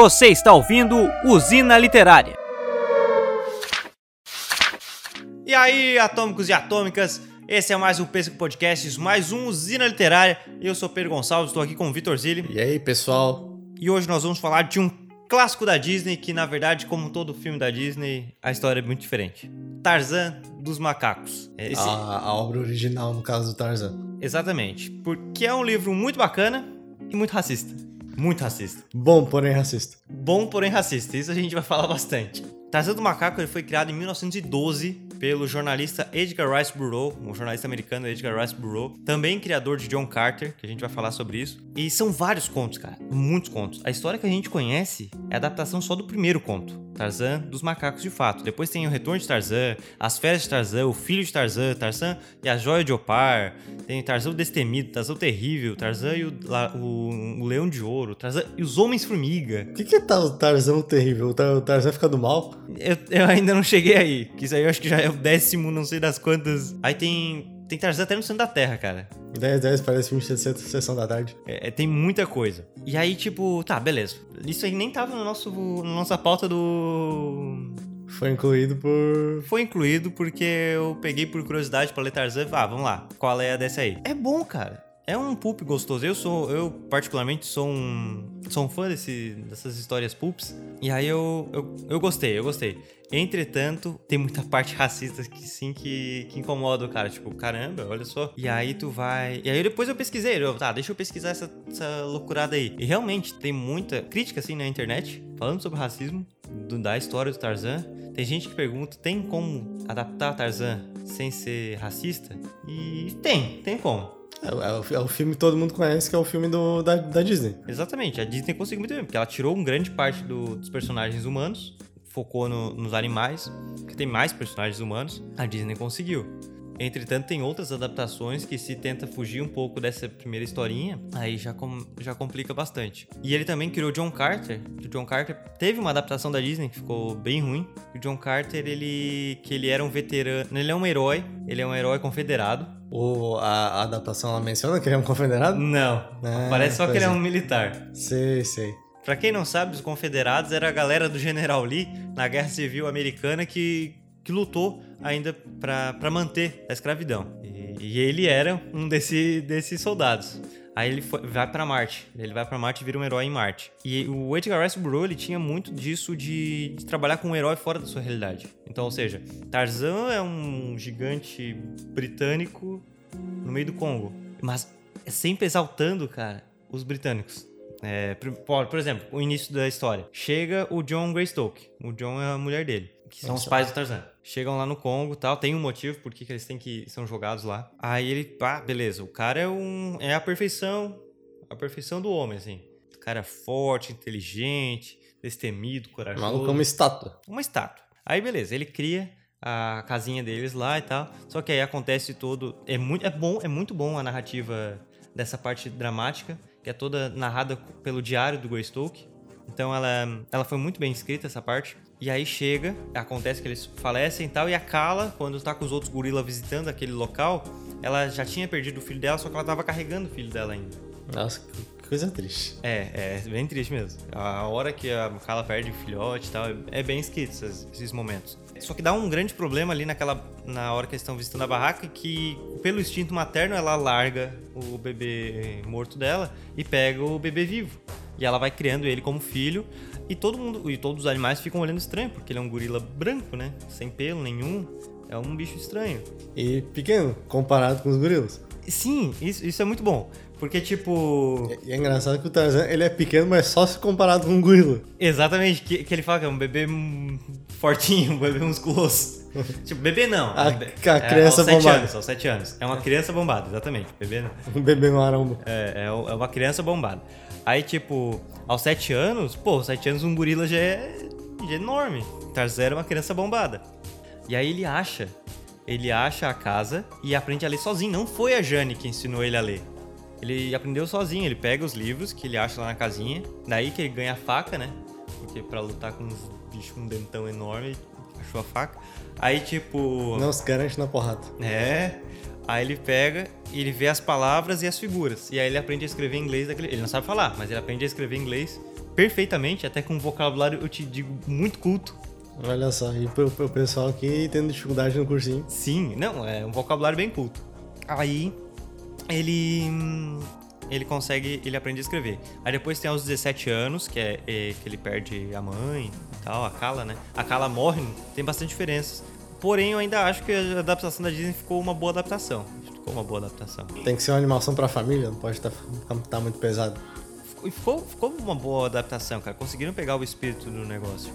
Você está ouvindo Usina Literária. E aí, atômicos e atômicas, esse é mais um Pesco Podcasts, mais um Usina Literária. Eu sou Pedro Gonçalves, estou aqui com o Vitor Zilli. E aí, pessoal? E hoje nós vamos falar de um clássico da Disney que, na verdade, como todo filme da Disney, a história é muito diferente. Tarzan dos Macacos. É esse... a, a obra original, no caso do Tarzan. Exatamente, porque é um livro muito bacana e muito racista. Muito racista. Bom, porém racista. Bom, porém racista. Isso a gente vai falar bastante. Tarzan do Macaco ele foi criado em 1912 pelo jornalista Edgar Rice Burroughs, um jornalista americano Edgar Rice Burroughs, também criador de John Carter, que a gente vai falar sobre isso. E são vários contos, cara, muitos contos. A história que a gente conhece é a adaptação só do primeiro conto, Tarzan dos macacos de fato. Depois tem o Retorno de Tarzan, As Férias de Tarzan, O Filho de Tarzan, Tarzan e a Joia de Opar, tem Tarzan o Destemido, Tarzan o Terrível, Tarzan e o, o, o Leão de Ouro, Tarzan e os Homens-Formiga. O que, que é o Tarzan o Terrível? O Tarzan fica do mal? Eu, eu ainda não cheguei aí, que isso aí eu acho que já é o décimo, não sei das quantas. Aí tem. Tem Tarzan até no centro da Terra, cara. 10, 10 parece filme de sessão da tarde. É, é, tem muita coisa. E aí, tipo, tá, beleza. Isso aí nem tava no nosso, na nossa pauta do. Foi incluído por. Foi incluído porque eu peguei por curiosidade pra ler Tarzan e ah, vamos lá, qual é a dessa aí? É bom, cara. É um pulp gostoso. Eu sou, eu particularmente sou um, sou um fã desse, dessas histórias pulps. E aí eu, eu, eu gostei, eu gostei. Entretanto, tem muita parte racista que sim que, que incomoda o cara. Tipo, caramba, olha só. E aí tu vai. E aí depois eu pesquisei. Eu, tá, deixa eu pesquisar essa, essa loucurada aí. E realmente tem muita crítica assim na internet falando sobre racismo do, da história do Tarzan. Tem gente que pergunta: tem como adaptar Tarzan sem ser racista? E tem, tem como. É, é, o, é, o, filme que todo mundo conhece, que é o filme do, da, da Disney. Exatamente, a Disney conseguiu muito bem, porque ela tirou um grande parte do, dos personagens humanos, focou no, nos animais, que tem mais personagens humanos, a Disney conseguiu. Entretanto, tem outras adaptações que se tenta fugir um pouco dessa primeira historinha, aí já, com, já complica bastante. E ele também criou John Carter, que o John Carter teve uma adaptação da Disney que ficou bem ruim. O John Carter, ele que ele era um veterano, ele é um herói, ele é um herói confederado. O, a, a adaptação ela menciona que ele é um confederado? Não, é, parece só que ele é um militar. Sei, sei. Pra quem não sabe, os confederados era a galera do General Lee na Guerra Civil Americana que que lutou ainda para manter a escravidão. E, e, ele era um desse, desses soldados. Aí ele foi, vai para Marte. Ele vai para Marte e vira um herói em Marte. E o Edgar Rice Burroughs ele tinha muito disso de, de, trabalhar com um herói fora da sua realidade. Então, ou seja, Tarzan é um gigante britânico no meio do Congo, mas é sempre exaltando, cara, os britânicos. É, por, por, exemplo, o início da história. Chega o John Greystoke. O John é a mulher dele. Que são os pais do Tarzan. Chegam lá no Congo tal, tem um motivo por que eles têm que são jogados lá. Aí ele, pá, beleza, o cara é um é a perfeição, a perfeição do homem assim. O cara é forte, inteligente, destemido, corajoso. Maluco é uma estátua. Uma estátua. Aí beleza, ele cria a casinha deles lá e tal. Só que aí acontece todo, é muito é bom, é muito bom a narrativa dessa parte dramática, que é toda narrada pelo diário do Greystoke. Então ela, ela foi muito bem escrita essa parte. E aí chega, acontece que eles falecem e tal, e a Kala, quando tá com os outros gorilas visitando aquele local, ela já tinha perdido o filho dela, só que ela tava carregando o filho dela ainda. Nossa, que coisa triste. É, é bem triste mesmo. A hora que a Kala perde o filhote e tal, é bem escrito esses, esses momentos. Só que dá um grande problema ali naquela na hora que eles estão visitando a barraca que pelo instinto materno ela larga o bebê morto dela e pega o bebê vivo. E ela vai criando ele como filho. E todo mundo, e todos os animais ficam olhando estranho, porque ele é um gorila branco, né? Sem pelo nenhum. É um bicho estranho. E pequeno, comparado com os gorilas. Sim, isso, isso é muito bom. Porque, tipo. E é, é engraçado que o Tarzan ele é pequeno, mas só se comparado com um gorila. Exatamente, que, que ele fala que é um bebê fortinho, um bebê musculoso. tipo, bebê não. A, bebê, a é, criança é, aos bombada. Anos, aos sete anos. É uma criança bombada, exatamente. Bebê não. Um bebê maromba. É, é, é uma criança bombada. Aí, tipo, aos 7 anos, pô, aos 7 anos um gorila já é, já é enorme. Tarzan era uma criança bombada. E aí ele acha, ele acha a casa e aprende a ler sozinho. Não foi a Jane que ensinou ele a ler. Ele aprendeu sozinho, ele pega os livros que ele acha lá na casinha, daí que ele ganha a faca, né? Porque para lutar com uns bichos com um dentão enorme, achou a faca. Aí, tipo. Não se garante na porrada. É. Aí ele pega e ele vê as palavras e as figuras. E aí ele aprende a escrever inglês daquele. Ele não sabe falar, mas ele aprende a escrever inglês perfeitamente, até com um vocabulário, eu te digo, muito culto. Olha só, e pro, pro pessoal aqui tendo dificuldade no cursinho. Sim, não, é um vocabulário bem culto. Aí ele ele consegue, ele aprende a escrever. Aí depois tem aos 17 anos, que é, é que ele perde a mãe e tal, a Kala, né? A Kala morre, tem bastante diferenças. Porém, eu ainda acho que a adaptação da Disney ficou uma boa adaptação. Ficou uma boa adaptação. Tem que ser uma animação pra família, não pode estar tá, tá muito pesado. Ficou, ficou, ficou uma boa adaptação, cara. Conseguiram pegar o espírito do negócio.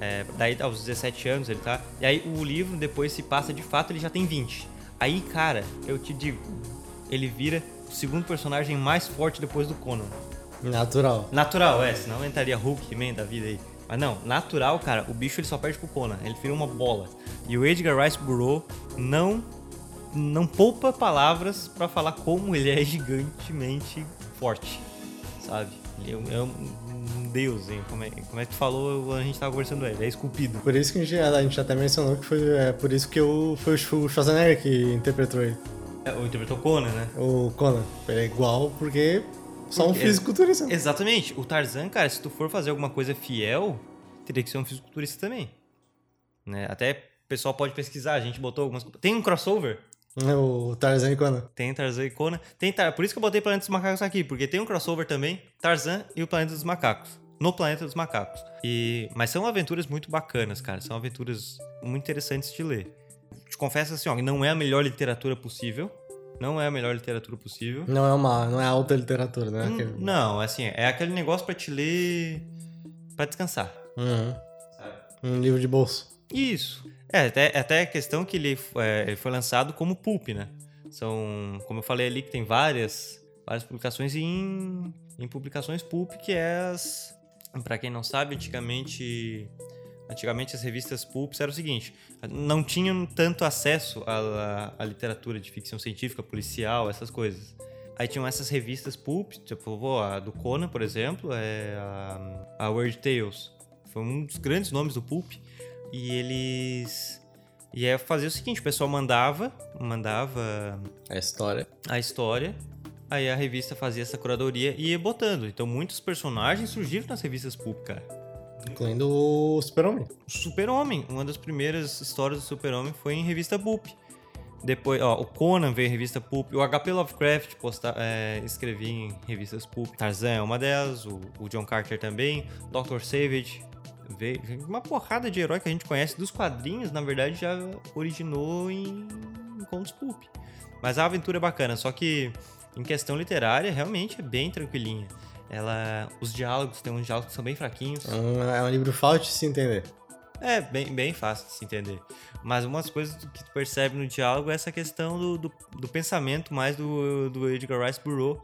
É, daí aos 17 anos ele tá. E aí o livro depois se passa de fato, ele já tem 20. Aí, cara, eu te digo, ele vira o segundo personagem mais forte depois do Conan. Natural. Natural, é, senão entraria Hulk Man da vida aí. Mas não, natural, cara, o bicho ele só perde pro Conan, ele vira uma bola. E o Edgar Rice Burroughs não não poupa palavras para falar como ele é gigantemente forte, sabe? Ele é, é um deus, hein? Como é, como é que tu falou, a gente tava conversando ele, é esculpido. Por isso que a gente, a gente até mencionou que foi é, por isso que eu, foi o Schwarzenegger que interpretou ele. É, o interpretou Conan, né? O Conan. Ele é igual porque só um fisiculturista. Exatamente. O Tarzan, cara, se tu for fazer alguma coisa fiel, teria que ser um fisiculturista também. Né? Até o pessoal pode pesquisar, a gente botou algumas... Tem um crossover é o Tarzan e Conan. Tem Tarzan e Conan. Tem Tar... Por isso que eu botei Planeta dos Macacos aqui, porque tem um crossover também, Tarzan e o Planeta dos Macacos. No Planeta dos Macacos. E... Mas são aventuras muito bacanas, cara. São aventuras muito interessantes de ler. Te confesso assim, ó, não é a melhor literatura possível. Não é a melhor literatura possível. Não é uma, não é alta literatura, né? Hum, aquele... Não, assim, é aquele negócio para te ler para descansar. Uhum. Um livro de bolso. Isso. É, até, até a questão que ele, é, ele foi lançado como pulp, né? São, como eu falei ali, que tem várias, várias publicações em, em publicações pulp, que é as... Pra quem não sabe, antigamente Antigamente as revistas pulps era o seguinte, não tinham tanto acesso à, à, literatura de ficção científica, policial, essas coisas. Aí tinham essas revistas pulp, tipo a do Conan, por exemplo, é a, a Weird Tales. Foi um dos grandes nomes do pulp. E eles e é fazer o seguinte, o pessoal mandava, mandava a história. A história. Aí a revista fazia essa curadoria e ia botando. Então muitos personagens surgiram nas revistas pulp, cara. Incluindo o Super-Homem. Super-Homem. Uma das primeiras histórias do Super-Homem foi em revista Pulp. Depois, ó, o Conan veio em revista Pulp. O HP Lovecraft posta, é, escrevia em revistas Pulp. Tarzan é uma delas. O, o John Carter também. Dr. Savage veio. Uma porrada de herói que a gente conhece dos quadrinhos, na verdade, já originou em, em contos Pulp. Mas a aventura é bacana. Só que, em questão literária, realmente é bem tranquilinha. Ela, os diálogos, tem uns diálogos que são bem fraquinhos. É um, é um livro fácil de se entender. É, bem, bem fácil de se entender. Mas umas coisas que tu percebe no diálogo é essa questão do, do, do pensamento mais do, do Edgar Rice Burroughs,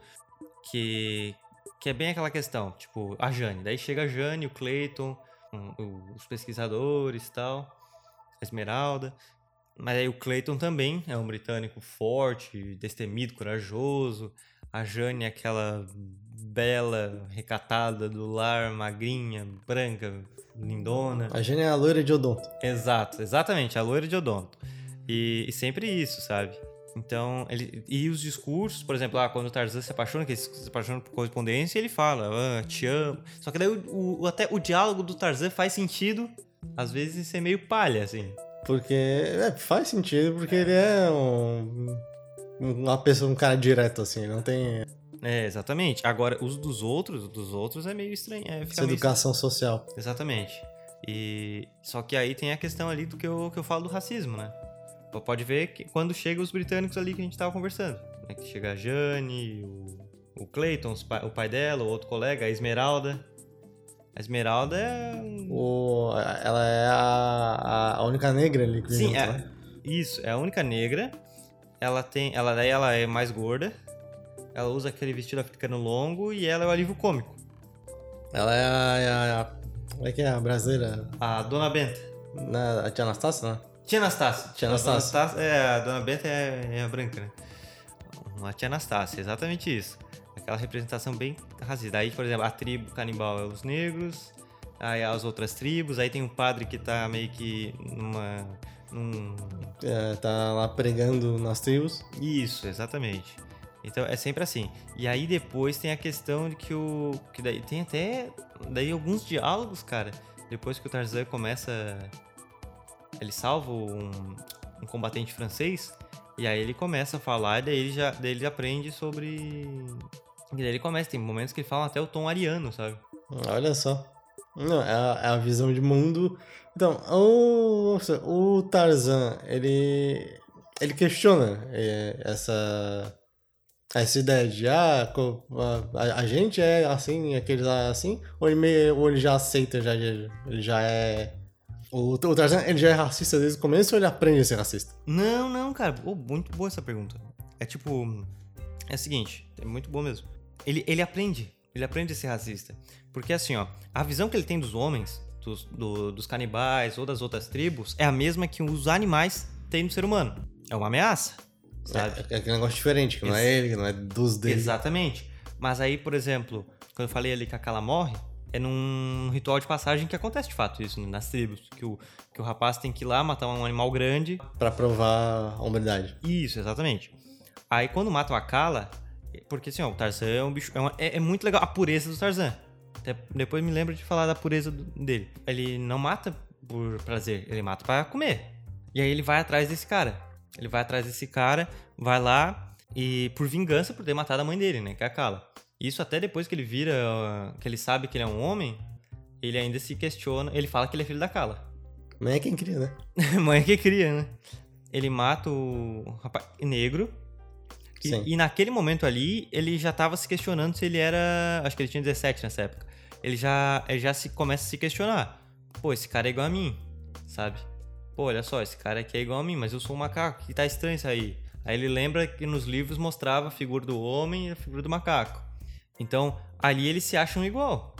que, que é bem aquela questão, tipo, a Jane. Daí chega a Jane, o Clayton, os pesquisadores e tal, a Esmeralda. Mas aí o Clayton também é um britânico forte, destemido, corajoso. A Jane é aquela bela, recatada do lar, magrinha, branca, lindona. A Jane é a loira de odonto. Exato, exatamente, a loira de odonto. E, e sempre isso, sabe? Então, ele, e os discursos, por exemplo, ah, quando o Tarzan se apaixona, que ele se apaixona por correspondência, ele fala, ah, te amo. Só que daí o, o, até o diálogo do Tarzan faz sentido, às vezes ser meio palha, assim. Porque, é, faz sentido, porque ele é um, uma pessoa, um cara direto, assim, não tem... É, exatamente. Agora, os dos outros, dos outros é meio estranho. É, Essa educação estranho. social. Exatamente. E só que aí tem a questão ali do que eu, que eu falo do racismo, né? Pode ver que quando chega os britânicos ali que a gente tava conversando. Né? Que chega a Jane, o, o Clayton, o pai dela, o outro colega, a Esmeralda. A Esmeralda é. O, ela é a, a única negra ali que Sim, é, né? isso, é a única negra. Ela tem. Ela daí ela é mais gorda. Ela usa aquele vestido africano longo e ela é o alívio cômico. Ela é a. É a, como é que é? A brasileira? A Dona Benta. Na, a tia Anastácia, né? Tia Anastácia. Tia Anastácia. A Anastácia é, a Dona Benta é, é a branca, né? Uma tia Anastácia, exatamente isso. Aquela representação bem racista. Aí, por exemplo, a tribo canibal é os negros, aí as outras tribos, aí tem um padre que tá meio que numa. Num... É, tá lá pregando nas tribos. Isso, exatamente. Então é sempre assim. E aí depois tem a questão de que o. Que daí tem até. Daí alguns diálogos, cara. Depois que o Tarzan começa. Ele salva um, um combatente francês. E aí ele começa a falar, e daí ele já daí ele aprende sobre. E daí ele começa, tem momentos que ele fala até o tom ariano, sabe? Olha só. Não, é a, é a visão de mundo. Então, o, o Tarzan, ele. Ele questiona é, essa. Essa ideia de ah, a, a gente é assim, aqueles é assim, ou ele, meio, ou ele já aceita, já, ele já é. O, o Tarzan ele já é racista desde o começo ou ele aprende a ser racista? Não, não, cara. Pô, muito boa essa pergunta. É tipo. É o seguinte, é muito boa mesmo. Ele, ele aprende. Ele aprende a ser racista. Porque assim, ó, a visão que ele tem dos homens, dos, do- dos canibais ou das outras tribos, é a mesma que os animais têm no ser humano. É uma ameaça. Sabe? É, é aquele negócio diferente, que não é Ex- ele, que não é dos dele. Exatamente. Mas aí, por exemplo, quando eu falei ali que a Kala morre, é num ritual de passagem que acontece de fato isso nas tribos. Que o, que o rapaz tem que ir lá matar um animal grande Pra provar a humanidade. Isso, exatamente. Aí quando matam a Kala, porque assim, ó, o Tarzan é um bicho. É, uma- é- é muito legal a pureza do Tarzan. Até depois me lembro de falar da pureza do- dele. Ele não mata por prazer, ele mata pra comer. E aí ele vai atrás desse cara. Ele vai atrás desse cara, vai lá e por vingança por ter matado a mãe dele, né? Que é a Kala. Isso até depois que ele vira, que ele sabe que ele é um homem, ele ainda se questiona. Ele fala que ele é filho da Kala. Não é quem cria, né? Mãe que cria, né? Ele mata o rapaz negro. E, e naquele momento ali, ele já tava se questionando se ele era. Acho que ele tinha 17 nessa época. Ele já, ele já se, começa a se questionar. Pô, esse cara é igual a mim, sabe? Pô, olha só, esse cara aqui é igual a mim, mas eu sou um macaco, que tá estranho isso aí. Aí ele lembra que nos livros mostrava a figura do homem e a figura do macaco. Então, ali eles se acham igual.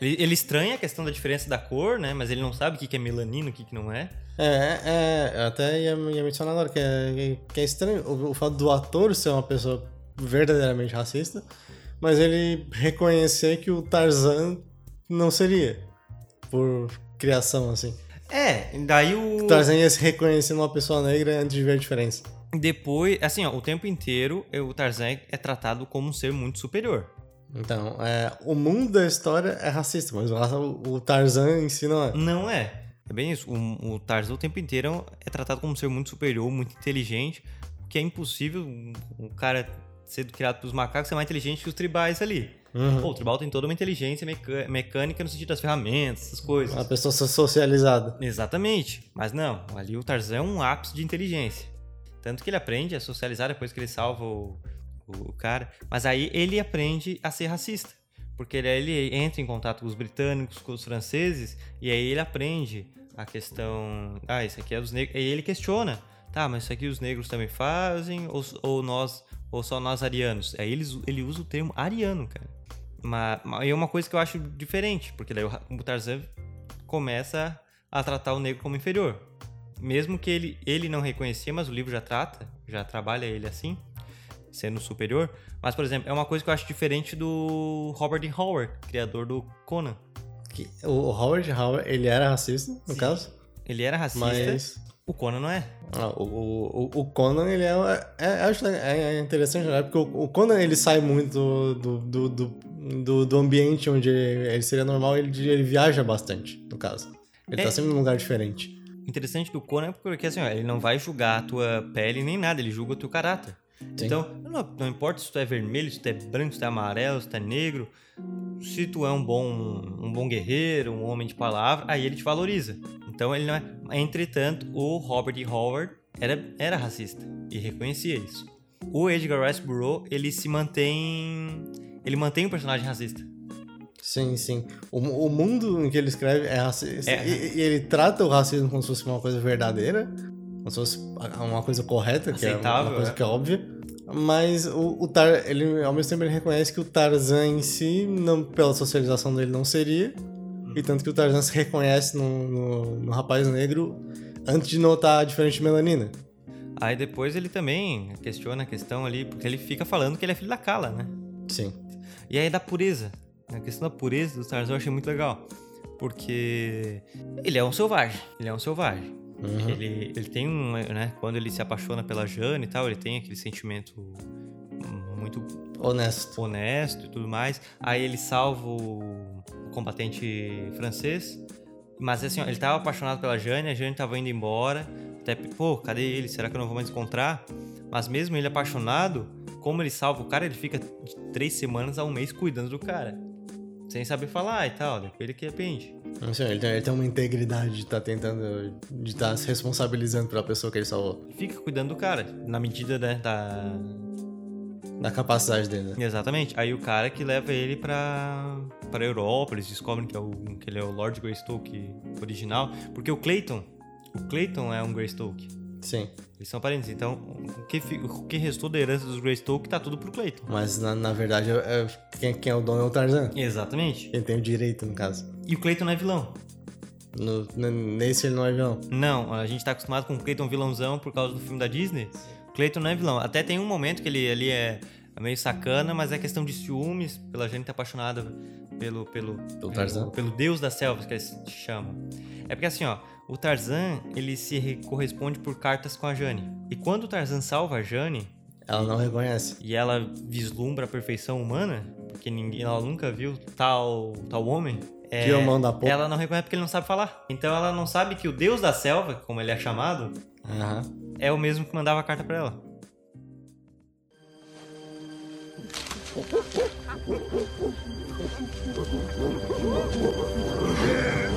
Ele, ele estranha a questão da diferença da cor, né? Mas ele não sabe o que que é melanina, o que, que não é. É, é, até ia, ia mencionar agora que é, que é estranho o, o fato do ator ser uma pessoa verdadeiramente racista, mas ele reconhecer que o Tarzan não seria, por criação, assim. É, daí o. O Tarzan ia se reconhecer numa pessoa negra antes de ver a diferença. Depois, assim, ó, o tempo inteiro o Tarzan é tratado como um ser muito superior. Então, é, o mundo da história é racista, mas o, o Tarzan em si não é. Não é. É bem isso. O, o Tarzan o tempo inteiro é tratado como um ser muito superior, muito inteligente, que é impossível um, um cara ser criado pelos macacos ser mais inteligente que os tribais ali. Uhum. Pô, o tribal tem toda uma inteligência mecânica no sentido das ferramentas, essas coisas. Uma pessoa so- socializada. Exatamente. Mas não, ali o Tarzan é um ápice de inteligência. Tanto que ele aprende a socializar depois que ele salva o, o cara. Mas aí ele aprende a ser racista. Porque ele, ele entra em contato com os britânicos, com os franceses, e aí ele aprende a questão. Ah, isso aqui é dos negros. E ele questiona. Tá, mas isso aqui os negros também fazem, ou, ou nós, ou só nós arianos? Aí ele, ele usa o termo ariano, cara. Mas, mas é uma coisa que eu acho diferente, porque daí o Tarzan começa a tratar o negro como inferior. Mesmo que ele, ele não reconhecia, mas o livro já trata, já trabalha ele assim, sendo superior. Mas, por exemplo, é uma coisa que eu acho diferente do Robert. Howard, criador do Conan. Que, o Howard Howard, ele era racista, no caso, Ele era racista, mas o Conan não é. ah, o, o, o- Conan, ele é, é, é, é, é interessante, né? Porque o, o Conan, ele sai muito do, do, do, do, do ambiente onde ele, ele seria normal, ele, ele viaja bastante, no caso. Ele É. tá sempre num lugar diferente. Interessante do Conan é porque assim, ó, ele não vai julgar a tua pele nem nada, ele julga o teu caráter. Sim. Então, não, não importa se tu é vermelho, se tu é branco, se tu é amarelo, se tu é negro, se tu é um bom, um bom guerreiro, um homem de palavra, aí ele te valoriza. Então ele não é. Entretanto, o Robert E. Howard era, era racista e reconhecia isso. O Edgar Rice Burroughs, ele se mantém. Ele mantém um personagem racista. Sim, sim. O, o mundo em que ele escreve é racista. É. E, e ele trata o racismo como se fosse uma coisa verdadeira, como se fosse uma coisa correta, que é Aceitável, uma coisa é. que é óbvia. Mas o, o Tar, ele, ao mesmo tempo, ele reconhece que o Tarzan em si, não, pela socialização dele, não seria. E tanto que o Tarzan se reconhece no, no, no rapaz negro antes de notar a diferença de melanina. Aí depois ele também questiona a questão ali, porque ele fica falando que ele é filho da Kala, né? Sim. E aí da pureza. A questão da pureza do Tarzan eu achei muito legal. Porque ele é um selvagem. Ele é um selvagem. Uhum. Ele, ele tem um, né? Quando ele se apaixona pela Jane e tal, ele tem aquele sentimento muito Honesto. honesto e tudo mais. Aí ele salva o combatente francês. Mas assim, ó, ele tava apaixonado pela Jane, a Jane tava indo embora. Até, pô, cadê ele? Será que eu não vou mais encontrar? Mas mesmo ele apaixonado, como ele salva o cara, ele fica de três semanas a um mês cuidando do cara. Sem saber falar e tal, depois ele que arrepende. Assim, ele, tem, ele tem uma integridade de estar tentando. de estar se responsabilizando pela pessoa que ele salvou. Fica cuidando do cara, na medida né, da, Da capacidade dele, né? Exatamente. Aí o cara que leva ele pra, pra Europa, eles descobrem que, é o, que ele é o Lord Greystoke original. Porque o Clayton, o Clayton é um Greystoke. Sim. Eles são parentes. Então, o que, o que restou da herança dos Greystoke tá tudo pro Clayton. Mas na, na verdade, é- quem, quem é o dono é o Tarzan. Exatamente. Quem tem o direito, no caso. E o Clayton não é vilão. No, nesse ele não é vilão. Não, a gente tá acostumado com o Clayton vilãozão por causa do filme da Disney. O Clayton não é vilão. Até tem um momento que ele ali é meio sacana, mas é questão de ciúmes, pela gente apaixonada pelo pelo Pelo Tarzan? pelo, pelo deus das selvas que eles chamam. É porque assim, ó, o Tarzan, ele se re- corresponde por cartas com a Jane. E quando o Tarzan salva a Jane Ela não reconhece. e ela vislumbra a perfeição humana, porque ninguém, ela nunca viu tal tal homem, é, Que homão da porra. ela não reconhece porque ele não sabe falar. Então ela não sabe que o deus da selva, como ele é chamado, Aham. é o mesmo que mandava a carta pra ela. ali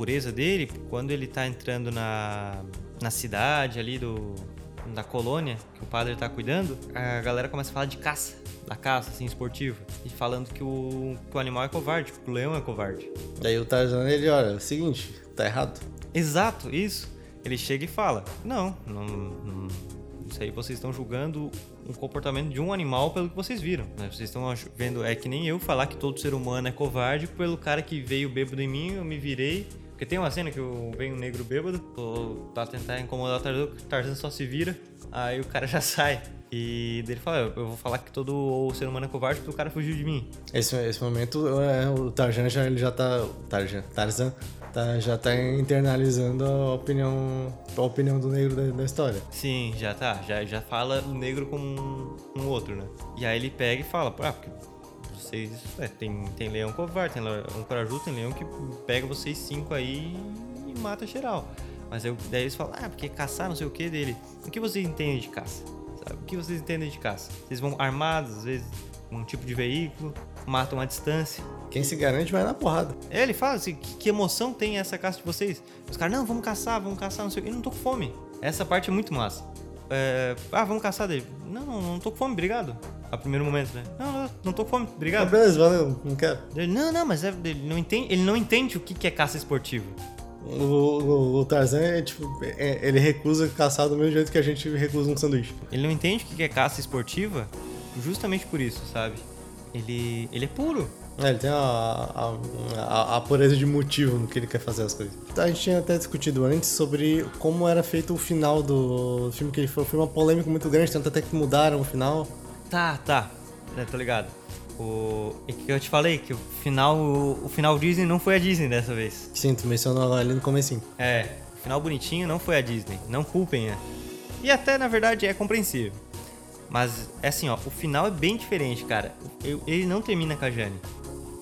pureza dele, quando ele tá entrando na, na cidade ali do da colônia que o padre tá cuidando, a galera começa a falar de caça, da caça assim esportiva, e falando que o, que o animal é covarde, que o leão é covarde. Daí o Tarzan, ele olha, é o seguinte, tá errado. Exato, isso. Ele chega e fala: "Não, não, não isso aí vocês estão julgando um comportamento de um animal pelo que vocês viram. Né? Vocês estão vendo, é que nem eu falar que todo ser humano é covarde pelo cara que veio bêbado em mim, eu me virei. Porque tem uma cena que venho um negro bêbado, tô, tá tentar incomodar o Tarzan, o Tarzan só se vira, aí o cara já sai. E daí ele fala, eu eu vou falar que todo ser humano é covarde porque o cara fugiu de mim. Esse, esse momento, é, o Tarzan já, ele já tá. Tarzan, Tarzan tá, já tá internalizando a opinião, a opinião do negro da, da história. Sim, já tá. Já, já fala o negro como um, um outro, né? E aí ele pega e fala, ah, porque vocês. é, tem, tem leão covarde, tem leão corajoso, tem leão que pega vocês cinco aí e mata geral. Mas eu, daí eles falam, ah, porque caçar não sei o que dele. O que vocês entendem de caça? Sabe? O que vocês entendem de caça? Vocês vão armados, às vezes, com um tipo de veículo, matam à distância. Quem se garante vai na porrada. É, ele fala assim, que, que emoção tem essa caça de vocês? Os caras, não, vamos caçar, vamos caçar, não sei o que. Eu não tô com fome. Essa parte é muito massa. É, ah, vamos caçar dele. Não, não, não tô com fome, obrigado. A primeiro momento, né? Não, não, não tô com fome, Ah, obrigado. beleza, valeu, não quero. Ele, não, não, mas é- ele, não entende, ele não entende o que, que é caça esportiva. O, o, o Tarzan, é, tipo, é- ele recusa caçar do mesmo jeito que a gente recusa um sanduíche. Ele não entende o que, que é caça esportiva justamente por isso, sabe? Ele, ele é puro. É, ele tem a, a, a, a pureza de motivo no que ele quer fazer as coisas. A gente tinha até discutido antes sobre como era feito o final do filme, que ele foi, foi uma polêmica muito grande, tanto até que mudaram o final. Tá, tá. É, tô ligado. O, é que eu te falei que o final, o, final Disney não foi a Disney dessa vez. Sim, tu mencionou ali no comecinho. É, o final bonitinho não foi a Disney. Não culpem, né? E até, na verdade, é compreensível. Mas, é assim, ó, o final é bem diferente, cara. Ele não termina com a Jane.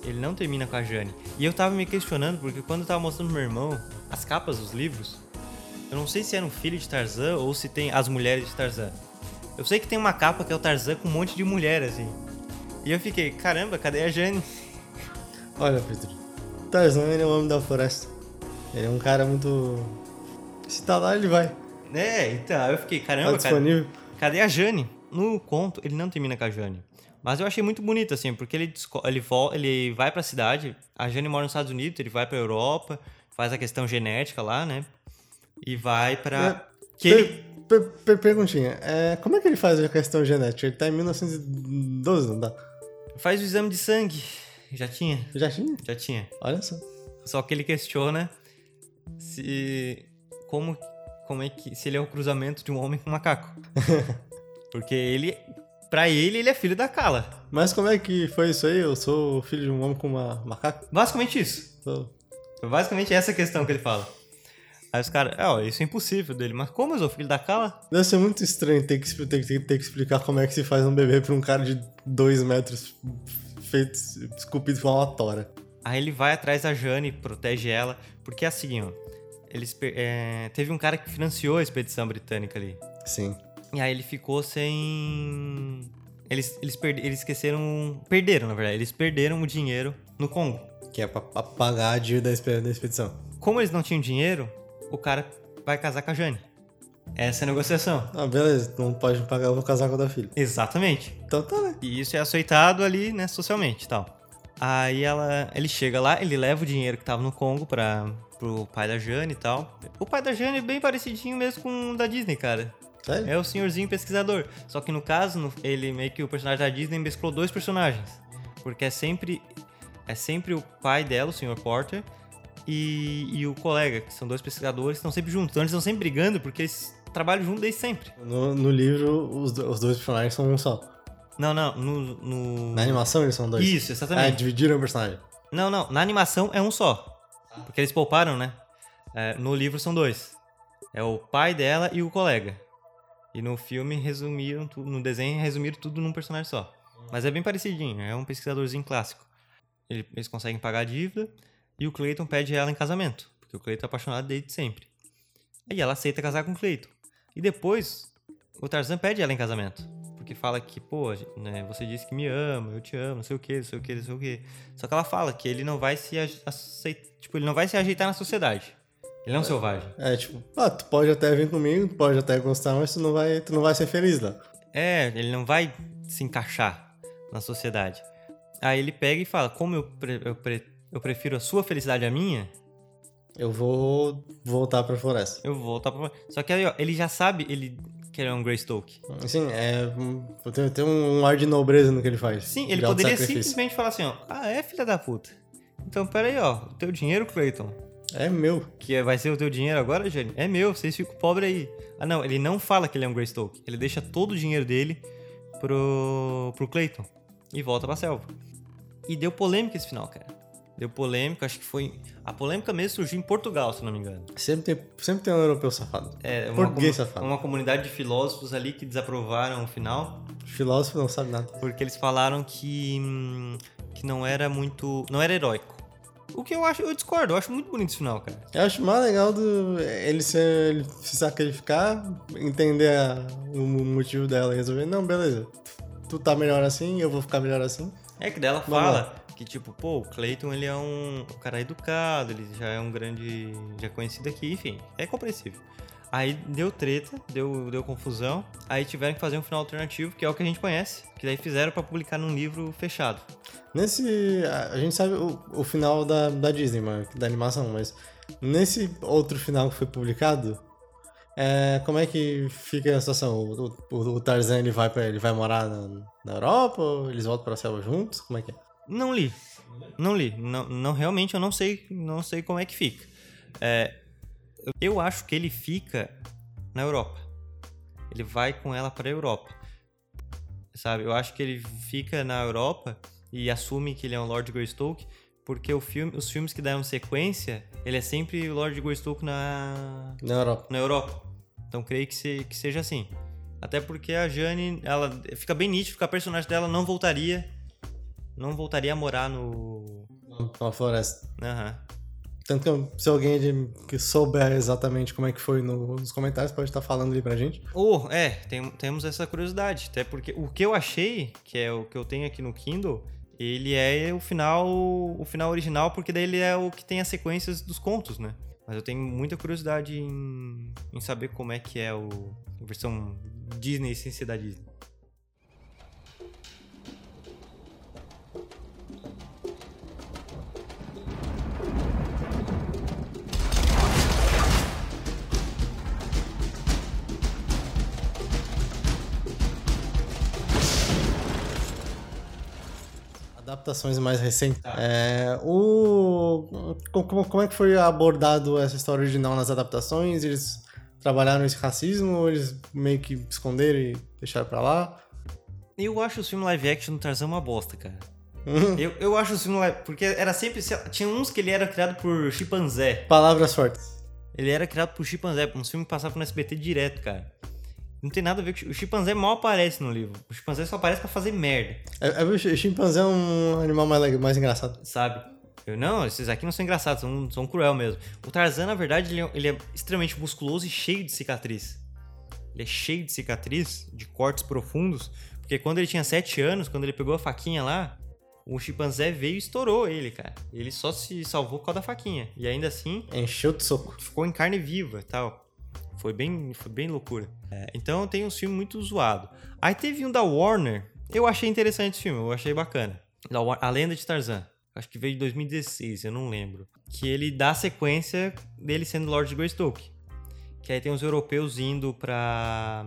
Ele não termina com a Jane. E eu tava me questionando, porque quando eu tava mostrando pro meu irmão as capas dos livros, eu não sei se era um filho de Tarzan ou se tem as mulheres de Tarzan. Eu sei que tem uma capa que é o Tarzan com um monte de mulher, assim. E eu fiquei, caramba, cadê a Jane? Olha, Pedro, Tarzan ele é o homem da floresta. Ele é um cara muito. Se tá lá, ele vai. É, então, eu fiquei, Tá caramba, cara. disponível. Cadê a Jane? no conto, ele não termina com a Jane. Mas eu achei muito bonito, assim, porque ele, ele, ele vai pra cidade, a Jane mora nos Estados Unidos, ele vai pra Europa, faz a questão genética lá, né? E vai pra. Que ele. Per- per- per- perguntinha, é, como é que ele faz a questão genética? Ele tá em 1912, não dá? Faz o exame de sangue. Já tinha, Já tinha? já tinha. Olha só. Só que ele questiona se. Como, como é que. Se ele é o cruzamento de um homem com um macaco. Porque ele. Pra ele, ele é filho da Kala. Mas como é que foi isso aí? Eu sou filho de um homem com uma macaco? Basicamente isso. Sou- basicamente essa questão que ele fala. Aí os caras, é, ó, isso é impossível dele. Mas como eu sou filho da Kala? Deve ser muito estranho ter que, ter, que- ter que explicar como é que se faz um bebê pra um cara de dois metros feito, esculpido com uma tora. Aí ele vai atrás da Jane, protege ela. Porque é assim, ó. Eles, per- é, teve um cara que financiou a expedição britânica ali. Sim. E aí ele ficou sem. Eles, eles, perde- eles esqueceram. Perderam, na verdade. Eles perderam o dinheiro no Congo. Que é pra, pra pagar a dívida da expedição. Como eles não tinham dinheiro, o cara vai casar com a Jane. Essa é a negociação. Ah, beleza. Não pode me pagar, eu vou casar com a da filha. Exatamente. Então tá, né? E isso é aceitado ali, né, socialmente e tal. Aí ela, ele chega lá, ele leva o dinheiro que tava no Congo pra, pro pai da Jane e tal. O pai da Jane é bem parecidinho mesmo com o da Disney, cara. Sério? É o senhorzinho pesquisador. Só que no caso, ele meio que o personagem da Disney mesclou dois personagens. Porque é sempre é sempre o pai dela, o Sr. Porter, e, e o colega, que são dois pesquisadores, estão sempre juntos. Então eles estão sempre brigando porque eles trabalham juntos desde sempre. No, no livro, os, os dois personagens são um só. Não, não, no. no- Na animação eles são dois. Isso, Ah, exatamente. dividiram o personagem. Não, não, na animação é um só. Porque eles pouparam, né? É, no livro são dois. É o pai dela e o colega. E no filme resumiram tudo, no desenho resumiram tudo num personagem só. Mas é bem parecidinho, é um pesquisadorzinho clássico. Ele- Eles conseguem pagar a dívida e o Clayton pede ela em casamento. Porque o Clayton é apaixonado desde sempre. Aí ela aceita casar com o Clayton. E depois, o Tarzan pede ela em casamento. Porque fala que, pô, né, você disse que me ama, eu te amo, não sei o que, não sei o que, não sei o que. Só que ela fala que ele não vai se aceitar, tipo, ele não vai se ajeitar na sociedade. Ele é um selvagem. É tipo, ah, tu pode até vir comigo, tu pode até gostar, mas tu não vai, tu não vai ser feliz lá. É, ele não vai se encaixar na sociedade. Aí ele pega e fala: Como eu, pre- eu, pre- eu prefiro a sua felicidade à minha, Eu vou voltar pra floresta. eu vou voltar pra. Só que aí, ó, ele já sabe ele, que ele é um Greystoke. Assim, é. Tem, tem um ar de nobreza no que ele faz. Sim, ele de poderia autossacrifício. simplesmente falar assim: ó, Ah, é filha da puta. Então, pera aí, ó, o teu dinheiro, Clayton, É meu. que é- vai ser o teu dinheiro agora, Jane? É meu, vocês ficam pobres aí. Ah, não, ele não fala que ele é um Greystoke. Ele deixa todo o dinheiro dele pro, pro Clayton e volta pra selva. E deu polêmica esse final, cara. Deu polêmica, acho que foi. A polêmica mesmo surgiu em Portugal, se não me engano. Sempre tem, sempre tem um europeu safado. É, uma, Português safado. uma comunidade de filósofos ali que desaprovaram o final, Filósofo não sabe nada. porque eles falaram que, hum, que não era muito. não era heróico. O que eu acho, eu discordo, eu acho muito bonito esse final, cara. Eu acho mais legal do ele se, ele se sacrificar, entender a- o motivo dela e resolver. Não, beleza. Tu tá melhor assim, eu vou ficar melhor assim. É que dela fala que, tipo, pô, o Clayton ele é um, cara educado, ele já é um grande. já é conhecido aqui, enfim, é compreensível. Aí deu treta, deu, deu confusão, aí tiveram que fazer um final alternativo, que é o que a gente conhece, que daí fizeram pra publicar num livro fechado. Nesse. A gente sabe o, o final da, da Disney, mano, da animação, mas nesse outro final que foi publicado, é, como é que fica a situação? O, o- o Tarzan ele vai, pra, ele vai morar na, na Europa? Eles voltam pra selva juntos? Como é que é? Não li. Não li. Não, não realmente eu não sei, não sei como é que fica. É, eu acho que ele fica na Europa. Ele vai com ela pra Europa. Sabe? Eu acho que ele fica na Europa e assume que ele é um Lord Greystoke, porque o filme, os filmes que deram sequência, ele é sempre o Lord Greystoke na Na Europa. na Europa. Então creio que, se- que seja assim. Até porque a Jane, ela fica bem nítido que a personagem dela não voltaria não voltaria a morar no Na floresta. Aham. Tanto que se alguém de- que souber exatamente como é que foi no- nos comentários, pode estar falando ali pra gente. Oh, é, tem- temos essa curiosidade. Até porque o que eu achei, que é o que eu tenho aqui no Kindle, ele é o final o final original, porque daí ele é o que tem as sequências dos contos, né? Mas eu tenho muita curiosidade em, em saber como é que é o a versão Disney sem ser da Disney. Adaptações mais recentes. É, o, como, como é que foi abordado essa história original nas adaptações? Eles trabalharam esse racismo ou eles meio que esconderam e deixaram pra lá? Eu acho o filme live action do Tarzan uma bosta, cara. Uhum. Eu, eu acho o filme live... Porque era sempre... Tinha uns que ele era criado por chimpanzé. Palavras fortes. Ele era criado por chimpanzé, uns filmes que passavam no SBT direto, cara. Não tem nada a ver com... O chimpanzé mal aparece no livro. O chimpanzé só aparece pra fazer merda, É, é, o chimpanzé é um animal mais, mais engraçado. sabe? Eu, não, esses aqui não são engraçados, são, são cruel mesmo. O Tarzan, na verdade, ele é, ele é extremamente musculoso e cheio de cicatriz. Ele é cheio de cicatriz, de cortes profundos, porque quando ele tinha 7 anos, quando ele pegou a faquinha lá, o chimpanzé veio e estourou ele, cara. Ele só se salvou por causa da faquinha. E ainda assim, Encheu de soco. ficou em carne viva e tal. Foi bem, foi bem loucura. É, então tem uns filmes muito zoados. Aí teve um da Warner. Eu achei interessante esse filme, eu achei bacana. Da War- A Lenda de Tarzan. Acho que veio de 2016, eu não lembro. Que ele dá sequência dele sendo Lord Greystoke. Que aí tem os europeus indo pra,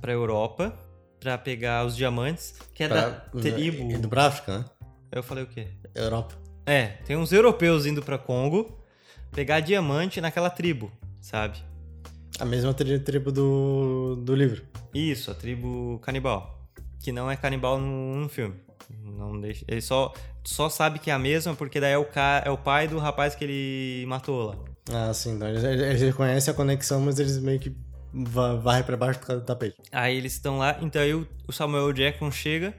pra Europa pra pegar os diamantes. Que é da tribo. Indo pra África, né? Eu falei o quê? Europa. É, tem uns europeus indo pra Congo pegar diamante naquela tribo, sabe? A mesma tri- tribo do, do livro. Isso, a tribo canibal. Que não é canibal no, no filme. Não deixa. Ele só, só sabe que é a mesma porque daí é o, ca, é o pai do rapaz que ele matou lá. Ah, sim. Então eles, eles reconhecem a conexão, mas eles meio que va- varrem pra baixo do tapete. Aí eles estão lá, então aí o, o Samuel Jackson chega,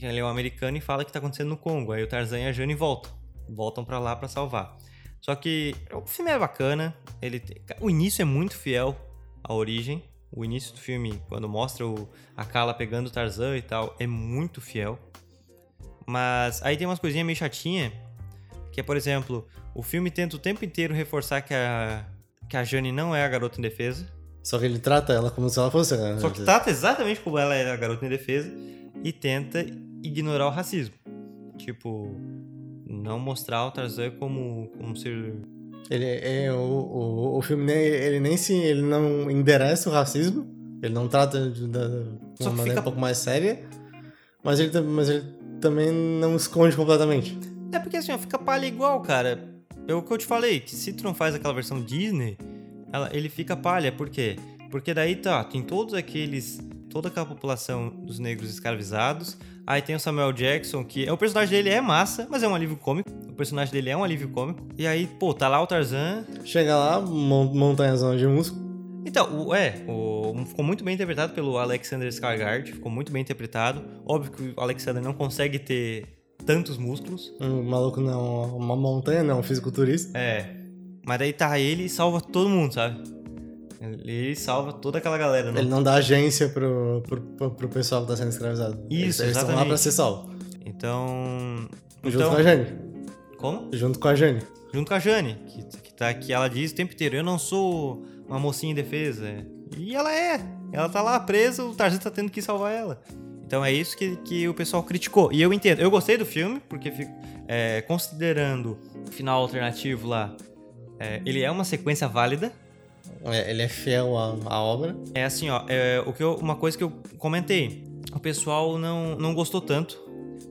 ele é um americano, e fala que tá acontecendo no Congo. Aí o Tarzan e a Jane voltam. Voltam pra lá pra salvar. Só que o filme é bacana, ele tem- o início é muito fiel à origem. O início do filme, quando mostra o, a Kala pegando o Tarzan e tal, é muito fiel. Mas aí tem umas coisinhas meio chatinhas, que é, por exemplo, o filme tenta o tempo inteiro reforçar que a, que a Jane não é a garota indefesa. Só que ele trata ela como se ela fosse. né? Só que trata exatamente como ela é a garota indefesa e tenta ignorar o racismo. Tipo, não mostrar o Tarzan como, como ser. Ele é o, o, o filme nem, ele nem se ele não endereça o racismo, ele não trata de, de Só uma maneira fica- um pouco mais séria, mas ele, mas ele também não esconde completamente. É porque assim, ó, fica palha igual, cara. É o que eu te falei, que se tu não faz aquela versão Disney, ela- ele fica palha. Por quê? Porque daí tá, tem todos aqueles. Toda aquela população dos negros escravizados. Aí tem o Samuel Jackson, que é o personagem dele é massa, mas é um alívio cômico. O personagem dele é um alívio cômico. E aí, pô, tá lá o Tarzan, Chega lá, mon- montanhazão de músculo, Então, o, é, o, ficou muito bem interpretado pelo Alexander Skarsgård, ficou muito bem interpretado. Óbvio que o Alexander não consegue ter tantos músculos, um maluco não, uma montanha, não, um fisiculturista. é, mas daí tá ele e salva todo mundo, sabe? Ele salva toda aquela galera, né? Ele não dá agência pro, pro, pro, pro pessoal que tá sendo escravizado. Isso, eles estão lá pra ser salvo. Então, Junto então com a Jane. como? Junto com a Jane. Junto com a Jane, que, que tá que ela diz o tempo inteiro, eu não sou uma mocinha indefesa. E ela é. Ela tá lá presa, o Tarzan tá tendo que salvar ela. Então é isso que, que o pessoal criticou. E eu entendo. Eu gostei do filme, porque é, considerando o final alternativo lá, é, ele é uma sequência válida. É, ele é fiel à, à obra. É assim, ó, é, o que eu- uma coisa que eu comentei. O pessoal não, não gostou tanto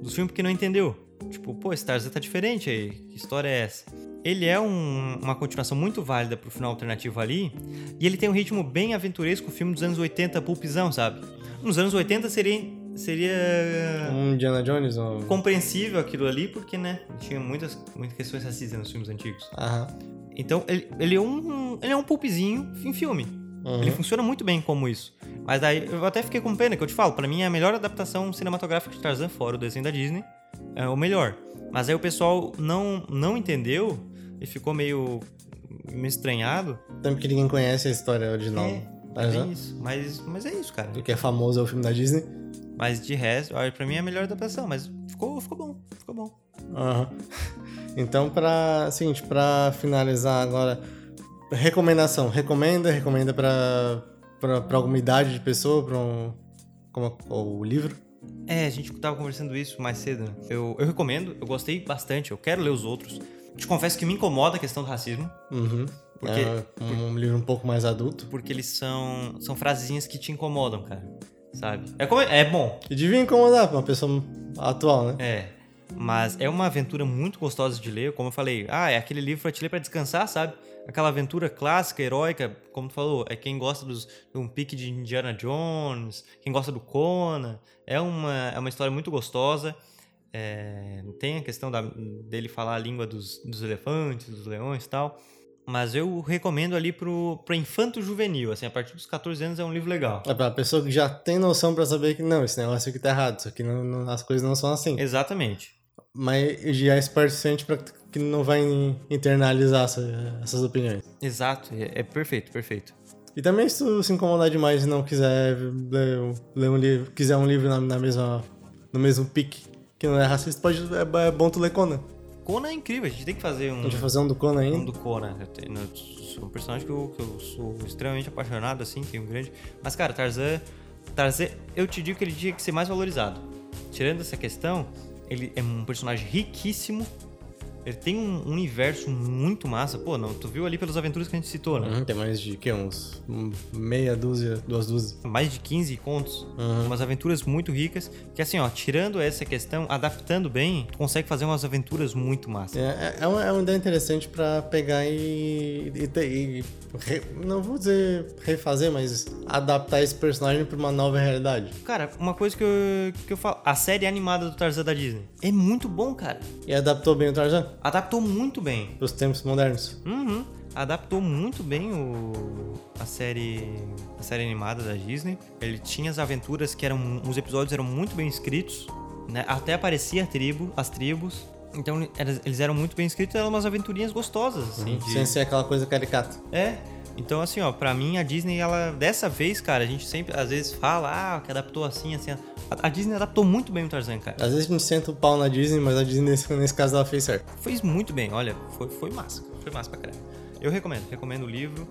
do filme porque não entendeu. Tipo, pô, esse Tarzan tá diferente aí. Que história é essa? Ele é um- uma continuação muito válida pro final alternativo ali. E ele tem um ritmo bem aventuresco, o filme dos anos 80, pulpizão, sabe? Nos anos 80 seria, seria Um Indiana Jones, um... compreensível aquilo ali, porque, né? Tinha muitas, muitas questões racistas nos filmes antigos. Aham. Então, ele, ele é um ele é um pulpzinho em filme. Uhum. Ele funciona muito bem como isso. Mas daí eu até fiquei com pena, que eu te falo, pra mim é a melhor adaptação cinematográfica de Tarzan fora o desenho da Disney. É o melhor. Mas aí o pessoal não, não entendeu e ficou meio, meio estranhado. Tanto que ninguém conhece a história original. É, É Tarzan. bem isso. Mas, mas é isso, cara. Do que é famoso é o filme da Disney. Mas de resto, olha, pra mim é a melhor adaptação. Mas ficou, ficou bom, ficou bom. Aham. Então, pra, seguinte, pra finalizar agora, recomendação. Recomenda, recomenda pra, pra, pra alguma idade de pessoa, pra um... Como o livro? É, a gente tava conversando isso mais cedo, né? Eu, eu recomendo, eu gostei bastante, eu quero ler os outros. Te confesso que me incomoda a questão do racismo, Uhum. Porque- É um livro um pouco mais adulto. porque eles são, são frasezinhas que te incomodam, cara. Sabe? É, como, é bom, E devia incomodar pra uma pessoa atual, né? é. Mas é uma aventura muito gostosa de ler, como eu falei. Ah, é aquele livro pra te ler pra descansar, sabe? Aquela aventura clássica, heróica, como tu falou, é quem gosta dos, de um pique de Indiana Jones, quem gosta do Conan. É uma, é uma história muito gostosa. É, tem a questão da, dele falar a língua dos, dos elefantes, dos leões e tal. Mas eu recomendo ali pro, pro infanto juvenil, assim, a partir dos 14 anos é um livro legal. É pra pessoa que já tem noção pra saber que não, esse negócio aqui tá errado, isso aqui não, não- as coisas não são assim. Exatamente. Mas já é suficiente pra que não vai internalizar essa- essas opiniões. Exato, é, é perfeito, perfeito. E também se tu se incomodar demais e não quiser ler, um- ler um livro, quiser um livro na, na mesma, no mesmo pique que não é racista, pode, é, é bom tu ler Conan. Conan é incrível, a gente tem que fazer A um, gente vai fazer um do Conan um ainda. do Conan. Eu tenho- eu sou um personagem que eu, que eu sou extremamente apaixonado, assim, tenho um grande. Mas, cara, Tarzan, Tarzan, eu te digo que ele tinha que ser mais valorizado. Tirando essa questão, ele é um personagem riquíssimo. Ele tem um universo muito massa. Pô, não, tu viu ali pelas aventuras que a gente citou, né? Uhum, tem mais de que? Uns meia dúzia, duas dúzias. mais de 15 contos, Uhum. umas aventuras muito ricas, que assim, ó, tirando essa questão, adaptando bem, tu consegue fazer umas aventuras muito massas. É, é- é uma, é uma ideia interessante pra pegar e. e, e re- não vou dizer refazer, mas adaptar esse personagem pra uma nova realidade. Cara, uma coisa que eu, que eu falo, a série animada do Tarzan da Disney é muito bom, cara. E adaptou bem o Tarzan Adaptou muito bem. pros tempos modernos. Uhum. Adaptou muito bem o, a série a série animada da Disney. Ele tinha as aventuras que eram os episódios eram muito bem escritos, né? Até aparecia a tribo, as tribos. Então eles eram muito bem escritos, eram umas aventurinhas gostosas assim, de- Sem ser aquela coisa caricata. É. Então, assim, ó, pra mim a Disney, ela. Dessa vez, cara, a gente sempre, às vezes, fala, ah, que adaptou assim, assim. A, a Disney adaptou muito bem o Tarzan, cara. Às vezes a gente senta o pau na Disney, mas a Disney nesse, nesse caso ela fez certo. Fez muito bem, olha, foi, foi massa. Foi massa pra caralho. Eu recomendo, recomendo o livro.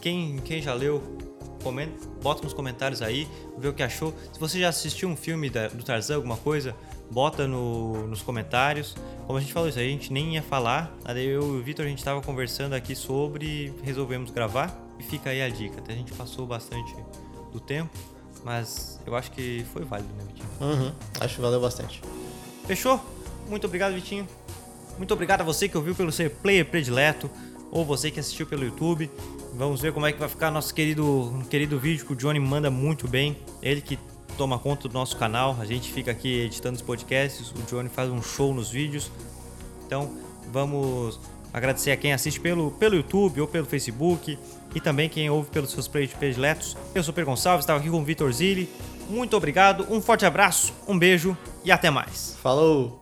Quem, quem já leu, comenta, bota nos comentários aí, vê o que achou. Se você já assistiu um filme da- do Tarzan, alguma coisa, bota no- nos comentários. Como a gente falou isso a gente nem ia falar. Aí eu e o Vitor, a gente tava conversando aqui sobre, resolvemos gravar. E fica aí a dica. Até a gente passou bastante do tempo, mas eu acho que foi válido, né, Vitinho? Uhum. Acho que valeu bastante. Fechou? Muito obrigado, Vitinho. Muito obrigado a você que ouviu pelo seu player predileto ou você que assistiu pelo YouTube. Vamos ver como é que vai ficar nosso querido, querido vídeo que o Johnny manda muito bem. Ele que toma conta do nosso canal. A gente fica aqui editando os podcasts. O Johnny faz um show nos vídeos. Então, vamos agradecer a quem assiste pelo, pelo YouTube ou pelo Facebook e também quem ouve pelos seus prediletos. Eu sou o Per Gonçalves, estava aqui com o Vitor Zilli. Muito obrigado, um forte abraço, um beijo e até mais. Falou!